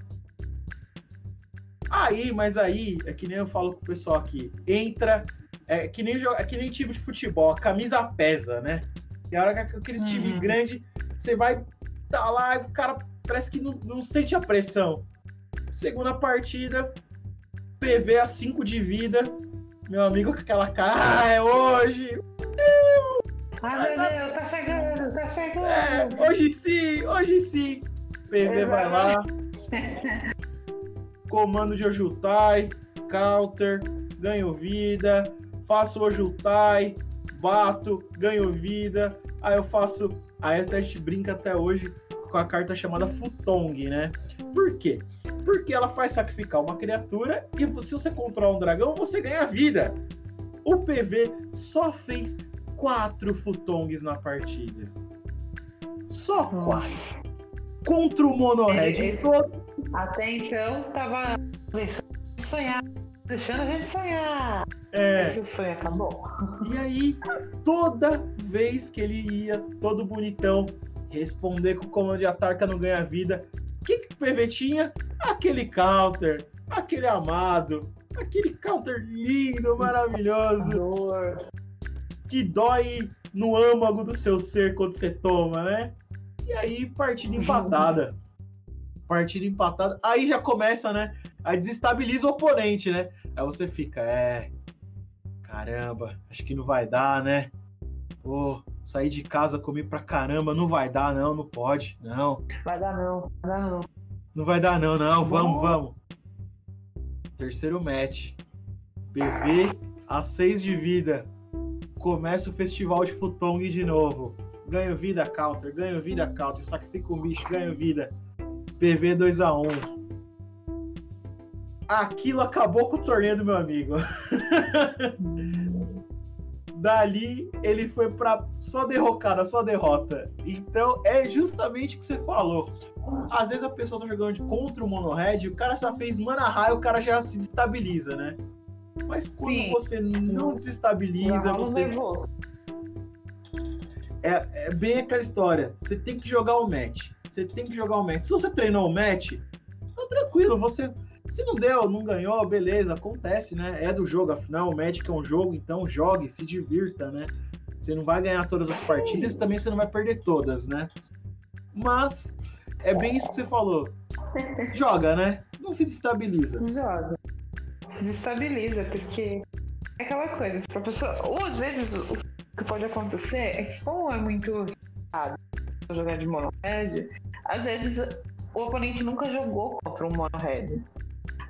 Aí, mas aí, é que nem eu falo com o pessoal aqui, entra, é que nem, é que nem time de futebol, a camisa pesa, né? E a hora que aquele uhum. time grande, você vai tá lá, o cara parece que não, não sente a pressão. Segunda partida, PV a 5 de vida, meu amigo com aquela cara, ah, é hoje! Ai, meu Deus, tá chegando, tá chegando! É, hoje sim, hoje sim! PV vai lá. Comando de Ojutai, counter, ganho vida, faço Ojutai, bato, ganho vida. Aí eu faço. Aí a gente brinca até hoje com a carta chamada Futong, né? Por quê? Porque ela faz sacrificar uma criatura e se você controla um dragão, você ganha vida. O PV só fez quatro futongs na partida. Só Nossa. quatro. Contra o Monohead todo. Até então tava deixando sonhar, deixando a gente sonhar. É. E o sonho acabou. E aí, toda vez que ele ia, todo bonitão, responder com o comando de ataque não ganha vida, o que, que o PV tinha? Aquele counter, aquele amado, aquele counter lindo, maravilhoso. Que dói no âmago do seu ser quando você toma, né? E aí, partida empatada. partida empatada. Aí já começa, né? Aí desestabiliza o oponente, né? Aí você fica, é. Caramba, acho que não vai dar, né? Pô, sair de casa, comer pra caramba, não vai dar, não, não pode, não. Vai dar, não, vai dar, não. Não vai dar, não, não, vamos, vamos. Terceiro match. PV a 6 de vida. Começa o festival de Futong de novo. Ganho vida, counter. Ganho vida, counter. Sacrifica o bicho, ganho vida. PV 2 a 1 Aquilo acabou com o torneio do meu amigo. Dali ele foi para só derrocada, só derrota. Então é justamente o que você falou. Às vezes a pessoa tá jogando contra o Monohead, o cara já fez mana raio, o cara já se desestabiliza, né? Mas quando Sim. você não desestabiliza, você. É, é bem aquela história. Você tem que jogar o match. Você tem que jogar o match. Se você treinou o match, tá tranquilo. Você se não deu, não ganhou, beleza, acontece, né? É do jogo, afinal o Magic é um jogo, então jogue, se divirta, né? Você não vai ganhar todas as partidas e também você não vai perder todas, né? Mas é bem isso que você falou. Joga, né? Não se destabiliza. Joga. Destabiliza, porque é aquela coisa, pra pessoa. Ou às vezes o que pode acontecer é que, como é muito raro jogar de mono red, às vezes o oponente nunca jogou contra um mono red.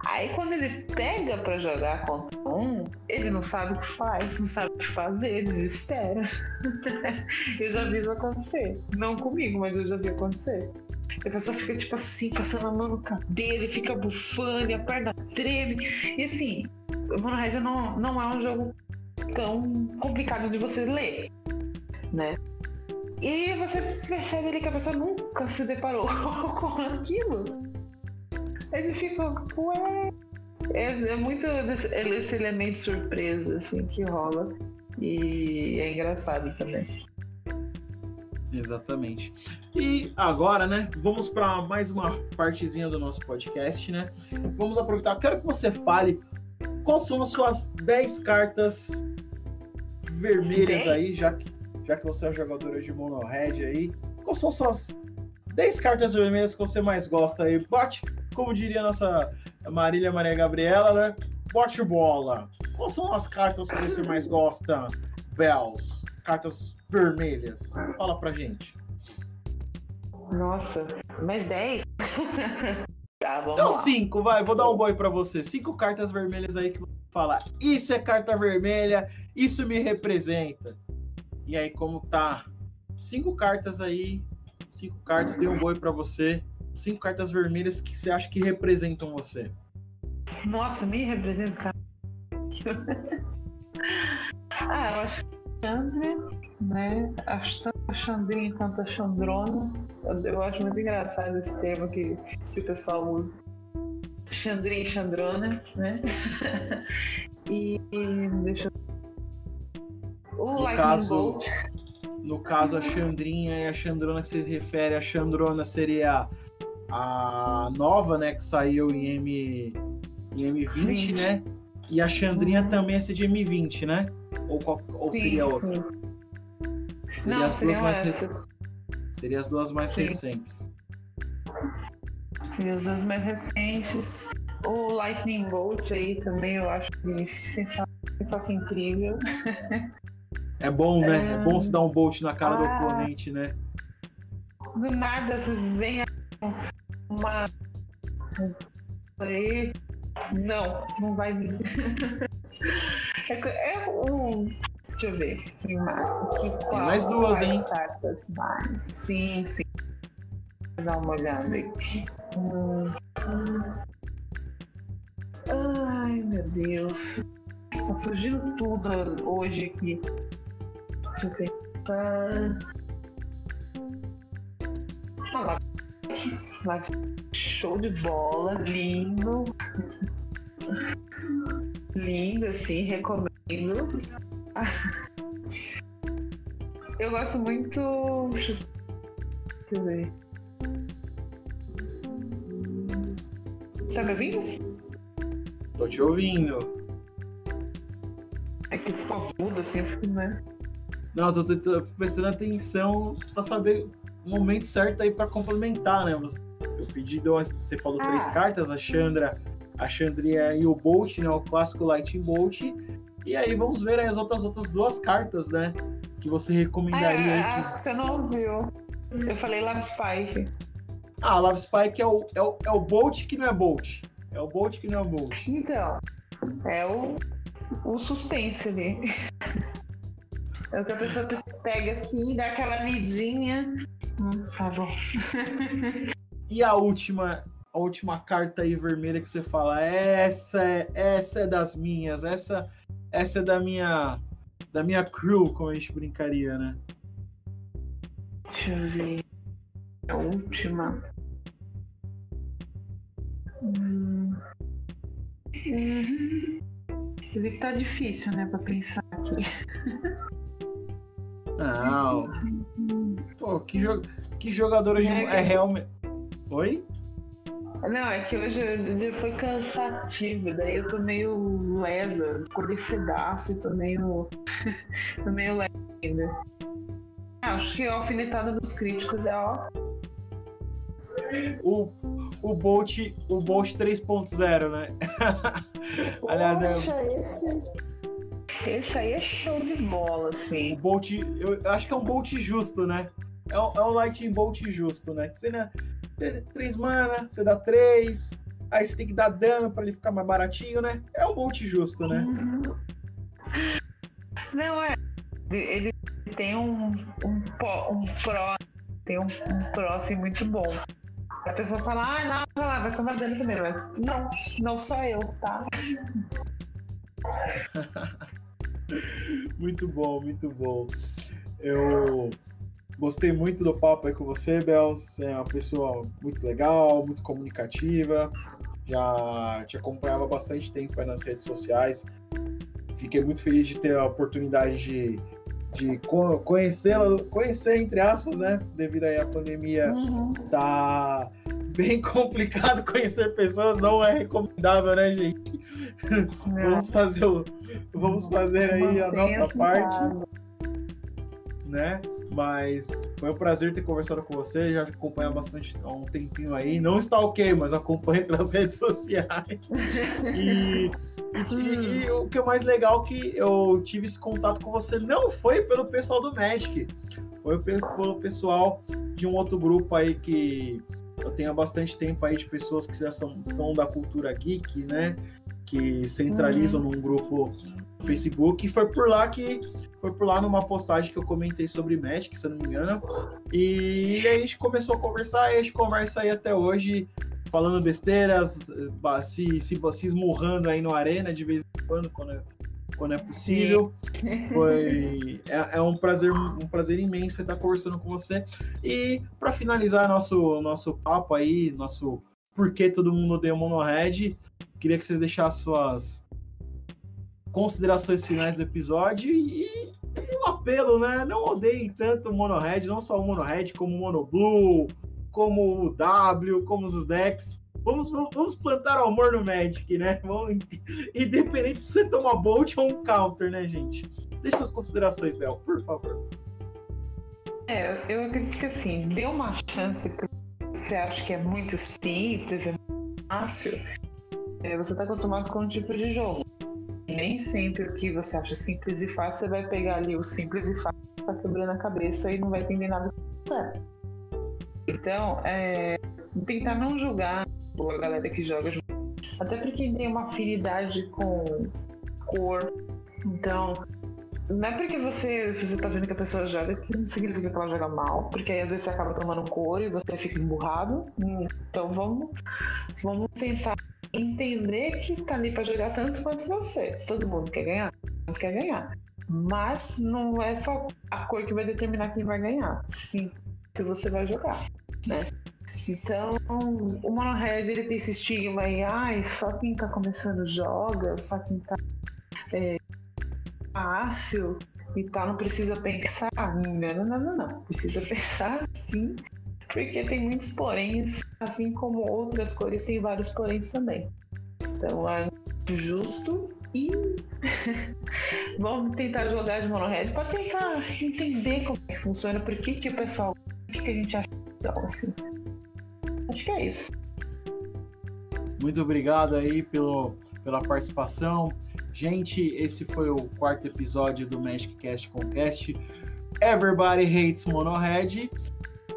Aí quando ele pega para jogar contra um, ele não sabe o que faz, não sabe o que fazer, desespera. eu já vi isso acontecer. Não comigo, mas eu já vi acontecer. A pessoa fica tipo assim, passando a mão no cabelo, fica bufando, e a perna treme. E assim, o Mono Red não, não é um jogo tão complicado de você ler, né? E você percebe ali que a pessoa nunca se deparou com aquilo. Ele fica, ué. É, é muito esse elemento surpresa, assim, que rola. E é engraçado também. Exatamente. E agora, né, vamos para mais uma partezinha do nosso podcast, né? Vamos aproveitar. Quero que você fale quais são as suas 10 cartas vermelhas aí, já que, já que você é jogadora de mono red aí. Quais são suas 10 cartas vermelhas que você mais gosta aí. Bote, como diria a nossa Marília Maria Gabriela, né? Bote bola. Quais são as cartas que você mais gosta, Bells? Cartas vermelhas. Fala pra gente. Nossa, mais 10? tá, vamos Então, lá. cinco, vai, vou dar um boi pra você. Cinco cartas vermelhas aí que você fala. Isso é carta vermelha, isso me representa. E aí, como tá? Cinco cartas aí, cinco cartas, dei um boi pra você. Cinco cartas vermelhas que você acha que representam você. Nossa, me representa, cara. ah, eu acho que Chandra, né? Acho tanto a Chandrinha quanto a Chandrona. Eu, acho muito engraçado esse termo que, o pessoal usa. Chandrinha e Chandrona, né? e, deixa eu. O No Lightning caso- Bolt. No caso, a Chandrinha e a Chandrona que se refere, a Chandrona seria a nova, né, que saiu em, M, em M20, 20. né? E a Chandrinha Uhum. também é essa de M20, né? Ou, qual- ou Sim, seria outra? sim. Seria Não, as duas mais rec-. Seria as duas mais Sim. recentes. Sim, os dois mais recentes. O Lightning Bolt aí também eu acho que sensação, sensação incrível. É bom, né? É, É. bom se dar um bolt na cara do Ah. oponente, né? Do nada você vem uma. Aí, não, não vai vir. É, é um. Deixa eu ver. Tem mais, duas, hein? cartas mais? Sim, sim. Vou dar uma olhada aqui. Hum. Ai, meu Deus. Tá fugindo tudo hoje aqui. Deixa eu pensar. Ah, lá. Show de bola, lindo. Lindo, assim, recomendo. Eu gosto muito. Deixa eu ver. Tá me ouvindo? Tô te ouvindo. É que ficou mudo assim, eu fico, né? Não, tô, tô- tô prestando atenção pra saber momento certo aí pra complementar, né? Eu pedi, duas- você falou Ah. três cartas, a Chandra, a Chandria e o Bolt, né? O clássico Lightning Bolt. E aí vamos ver aí as outras, outras duas cartas, né? Que você recomendaria É, aí. que- acho que você não ouviu. Eu falei Love Spike. Ah, Love Spike é o, é, o, é o Bolt que não é Bolt. É o Bolt que não é Bolt. Então, é o, o suspense ali. É o que a pessoa pega assim, dá aquela lidinha. Hum, tá bom. E a última, a última carta aí vermelha que você fala, essa é, essa é das minhas, essa, essa é da minha, da minha crew, como a gente brincaria, né? Deixa eu ver. A última. Hum. Uhum. Eu vi que tá difícil, né, pra pensar aqui. Não. Pô, que, jo que jogador hoje É é, realmente. Oi? Não, é que hoje o dia foi cansativo, daí eu tô meio lesa, acordei cedaço e tô meio. tô meio lesa ainda. Ah, Acho que a alfinetada dos críticos é ó. O, o Bolt, o Bolt 3.0, né? Aliás, é- Poxa, esse. Esse aí é show de bola, O assim. Bolt, eu acho que é um Bolt justo, né? É um, é um Lightning Bolt justo, né? Você né, três mana, você dá três, aí você tem que dar dano pra ele ficar mais baratinho, né? É um Bolt justo, né? Uhum. Não, é. Ele tem um, um, um pró. Tem um, um pró assim, muito bom. A pessoa fala, ah, não, vai tomar dano primeiro. Mas não, não sou eu, tá? Muito bom, muito bom. Eu gostei muito do papo aí com você, Bel. Você é uma pessoa muito legal, muito comunicativa. Já te acompanhava há bastante tempo aí nas redes sociais. Fiquei muito feliz de ter a oportunidade de, de co- conhecê-la, conhecer, entre aspas, né? Devido aí à pandemia, tá bem complicado conhecer pessoas, não é recomendável, né, gente? Vamos fazer o, vamos fazer aí a nossa parte, né? Mas foi um prazer ter conversado com você, já acompanha bastante há um tempinho aí. Não está ok, mas acompanha pelas redes sociais. E, e, e, o que é mais legal que eu tive esse contato com você não foi pelo pessoal do Magic, foi pelo pessoal de um outro grupo aí que eu tenho há bastante tempo aí de pessoas que já são, são da cultura geek, né? Que centralizam uhum. num grupo no Facebook. E foi por lá que foi por lá numa postagem que eu comentei sobre Magic, se eu não me engano. E aí a gente começou a conversar, e a gente conversa aí até hoje, falando besteiras, se, se, se esmurrando aí no arena de vez em quando, quando quando é possível. Sim. Foi é, é, um prazer um prazer imenso estar conversando com você. E para finalizar nosso nosso papo aí, nosso porquê todo mundo odeia o Monohead, queria que vocês deixassem suas considerações finais do episódio e, e um apelo, né? Não odeiem tanto o Monohead, não só o Monohead, como o Monoblue, como o W, como os decks Vamos, vamos plantar o amor no Magic, né? Vamos, independente se você toma Bolt ou um counter, né, gente? Deixe suas considerações, Bel, por favor. É, eu acredito que assim, dê uma chance você acha que é muito simples, é muito fácil. É, você está acostumado com um tipo de jogo. Nem sempre o que você acha simples e fácil, você vai pegar ali o simples e fácil, tá quebrando a cabeça e não vai entender nada certo. Então, é, tentar não julgar boa galera que joga. Até porque tem uma afinidade com cor. Então, não é porque você, você tá vendo que a pessoa joga que não significa que ela joga mal, porque aí às vezes você acaba tomando cor e você fica emburrado. Então vamos, vamos tentar entender que tá ali para jogar tanto quanto você. Todo mundo quer ganhar, todo mundo quer ganhar. Mas não é só a cor que vai determinar quem vai ganhar, sim que você vai jogar, né? Então, o Monohead ele tem esse estigma aí, ai, só quem tá começando joga, só quem tá é, fácil e tal, não precisa pensar. Não, não, não, não. Precisa pensar sim, porque tem muitos poréns, assim como outras cores tem vários poréns também. Então, é justo e vamos tentar jogar de monohead para tentar entender como é que funciona, por que, que o pessoal, o que, que a gente acha assim. Acho que é isso. Muito obrigado aí pelo, pela participação. Gente, esse foi o quarto episódio do Magic Cast Concast. Everybody hates Monohead.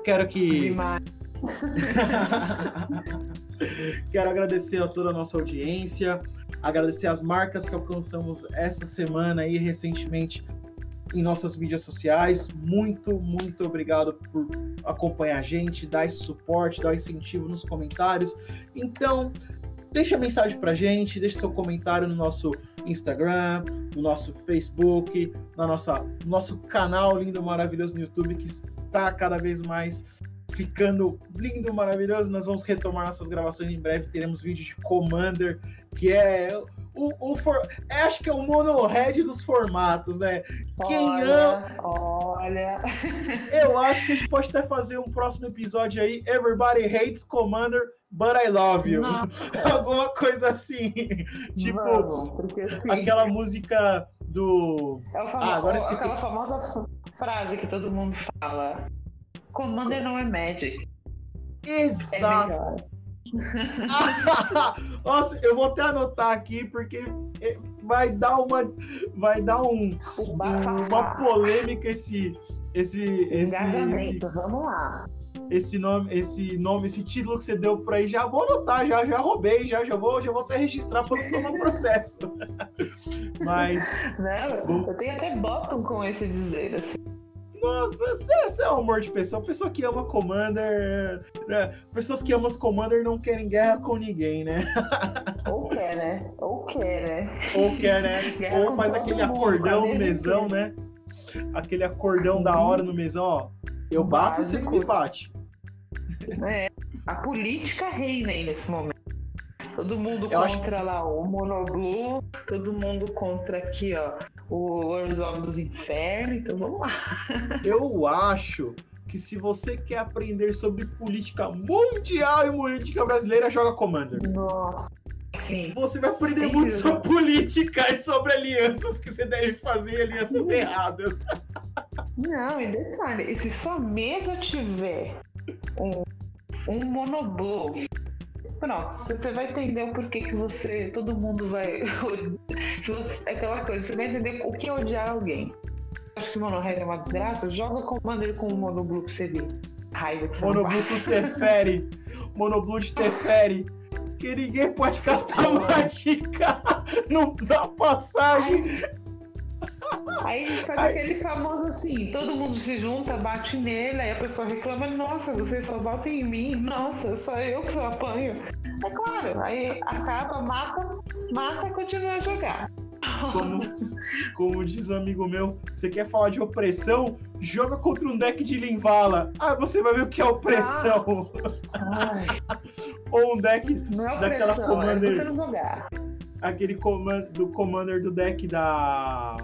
Quero que. Demais. Quero agradecer a toda a nossa audiência, agradecer as marcas que alcançamos essa semana e recentemente em nossas mídias sociais. Muito, muito obrigado por acompanhar a gente, dar esse suporte, dar incentivo nos comentários. Então, deixa a mensagem pra gente, deixa seu comentário no nosso Instagram, no nosso Facebook, na nossa, no nosso canal lindo, maravilhoso no YouTube, que está cada vez mais ficando lindo, maravilhoso. Nós vamos retomar nossas gravações em breve. Teremos vídeo de Commander, que é o, o for... É, acho que é o mono-head dos formatos, né? Quem olha, ama. Olha. Eu acho que a gente pode até fazer um próximo episódio aí. Everybody hates Commander, but I love you. Nossa. Alguma coisa assim. tipo, Vamos, assim... aquela música do. É o famo... ah, agora aquela famosa frase que todo mundo fala. Commander não é Magic. Exato. É Nossa, eu vou até anotar aqui porque é, vai dar uma vai dar um, uma polêmica esse esse esse, esse vamos lá. Esse nome, esse nome, esse título que você deu por aí, já vou anotar, já já roubei, já já vou, já vou até registrar para não tomar processo. Mas não, eu tenho até bottom com esse dizer assim. Nossa, você é um amor de pessoa. Pessoa que ama Commander. Né? Pessoas que amam Commander não querem guerra com ninguém, né? Ou quer, né? Ou quer, né? Ou quer, né? Guerra Ou faz aquele acordão no mesão, né? Aquele acordão Sim. da hora no mesão, ó. Eu bato e você me bate. É. A política reina aí nesse momento. Todo mundo Eu contra acho... lá o Monoblue, todo mundo contra aqui, ó, o Warzone dos Infernos, então vamos lá. Eu acho que se você quer aprender sobre política mundial e política brasileira, joga Commander. Nossa. Sim. Você vai aprender Tem muito sobre política e sobre alianças que você deve fazer, alianças erradas. Não, e detalhe, e se sua mesa tiver um, um monoblow, pronto, você vai entender o porquê que você. Todo mundo vai. aquela coisa, você vai entender o que é odiar alguém. Acho que monohead é uma desgraça, joga Commander com o monoblow pra você ver. Raiva que você Monoblue interfere. Monoblue interfere. Que ninguém pode castar mágica. Não dá passagem. Aí faz Ai. aquele famoso assim, todo mundo se junta, bate nele, aí a pessoa reclama, nossa, vocês só batem em mim, nossa, só eu que só apanho. É claro, aí acaba, mata, mata e continua a jogar. Como, como diz um amigo meu, você quer falar de opressão? Joga contra um deck de Linvala. Ah, você vai ver o que é opressão. Ou um deck, não é Daquela opressão, é Commander. você não jogar. aquele comando do commander do deck da.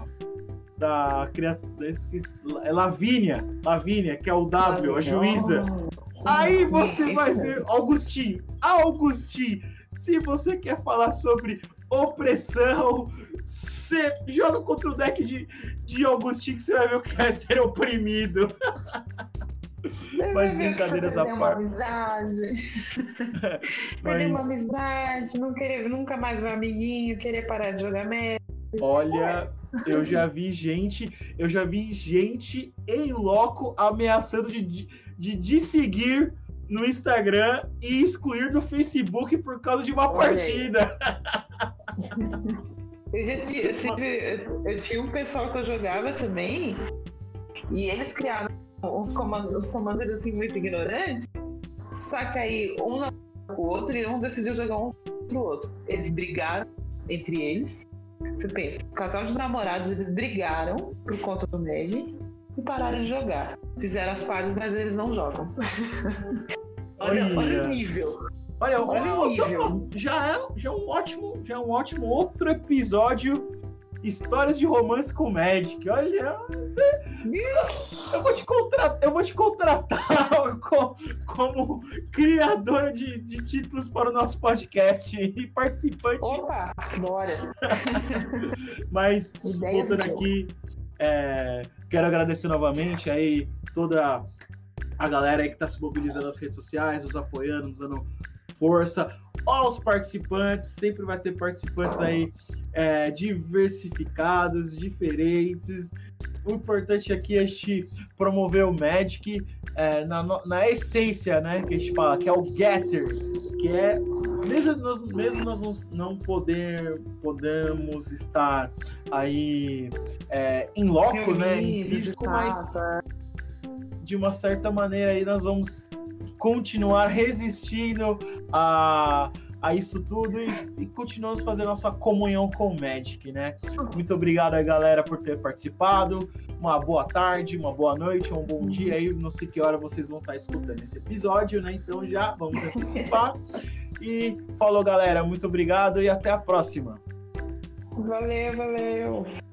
Da criatura. É Lavínia. Lavínia, que é o W, a juíza. Aí Sim, você vai ver, Augustinho, Augustinho, se você quer falar sobre opressão, você joga contra o deck de, de Augustinho que você vai ver o que é ser oprimido. Mas brincadeiras à perdeu uma parte. amizade. Perder uma Mas amizade, não querer nunca mais um amiguinho, querer parar de jogar merda. Olha, eu já vi gente, eu já vi gente em loco ameaçando de, de, de desseguir no Instagram e excluir do Facebook por causa de uma Olha partida. Eu, eu tive- eu tinha um pessoal que eu jogava também, e eles criaram uns comandos, uns comandos assim muito ignorantes, só que aí um com o outro e um decidiu jogar um contra o outro. Eles brigaram entre eles. Você pensa, casal de namorados, eles brigaram por conta do Meg e pararam de jogar. Fizeram as pazes, mas eles não jogam. olha, Olha. olha o nível. Olha, Olha o nível. já é, já é um ótimo, já é um ótimo outro episódio histórias de romance com Magic. Olha, eu vou te contratar, eu vou te contratar co- como, criadora de, de títulos para o nosso podcast e participante. Opa, bora. Mas Ideias voltando aqui, é, quero agradecer novamente aí toda a galera aí que está se mobilizando nas redes sociais, nos apoiando, nos dando força. Aos participantes, sempre vai ter participantes aí é, diversificados, diferentes. O importante aqui é a gente promover o Magic é, na, na essência, né? Que a gente fala, que é o Getter, que é mesmo nós, mesmo nós não, poder, podemos estar aí é, em loco, né? Em físico, mas tá? de uma certa maneira aí nós vamos continuar resistindo a, a isso tudo e, e continuamos fazendo nossa comunhão com o Magic, né? Muito obrigado galera, por ter participado. Uma boa tarde, uma boa noite, um bom dia aí. Não sei que hora vocês vão estar escutando esse episódio, né? Então já vamos antecipar. E falou, galera. Muito obrigado e até a próxima. Valeu, valeu.